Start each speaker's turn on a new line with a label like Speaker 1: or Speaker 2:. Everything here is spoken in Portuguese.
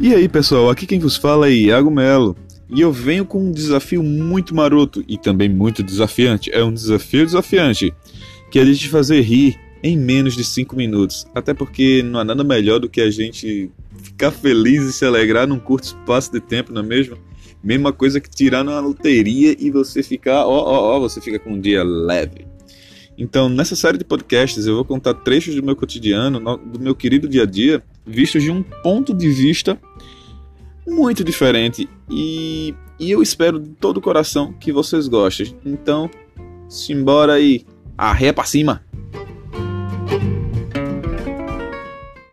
Speaker 1: E aí pessoal, aqui quem vos fala é Iago Melo. E eu venho com um desafio muito maroto e também muito desafiante. É um desafio desafiante, que é de te fazer rir em menos de 5 minutos. Até porque não há nada melhor do que a gente ficar feliz e se alegrar num curto espaço de tempo, não é mesmo? Mesma coisa que tirar numa loteria e você ficar, ó, ó, ó, você fica com um dia leve. Então, nessa série de podcasts, eu vou contar trechos do meu cotidiano, do meu querido dia a dia, vistos de um ponto de vista muito diferente. E, e eu espero de todo o coração que vocês gostem. Então, simbora aí. Arreia pra cima!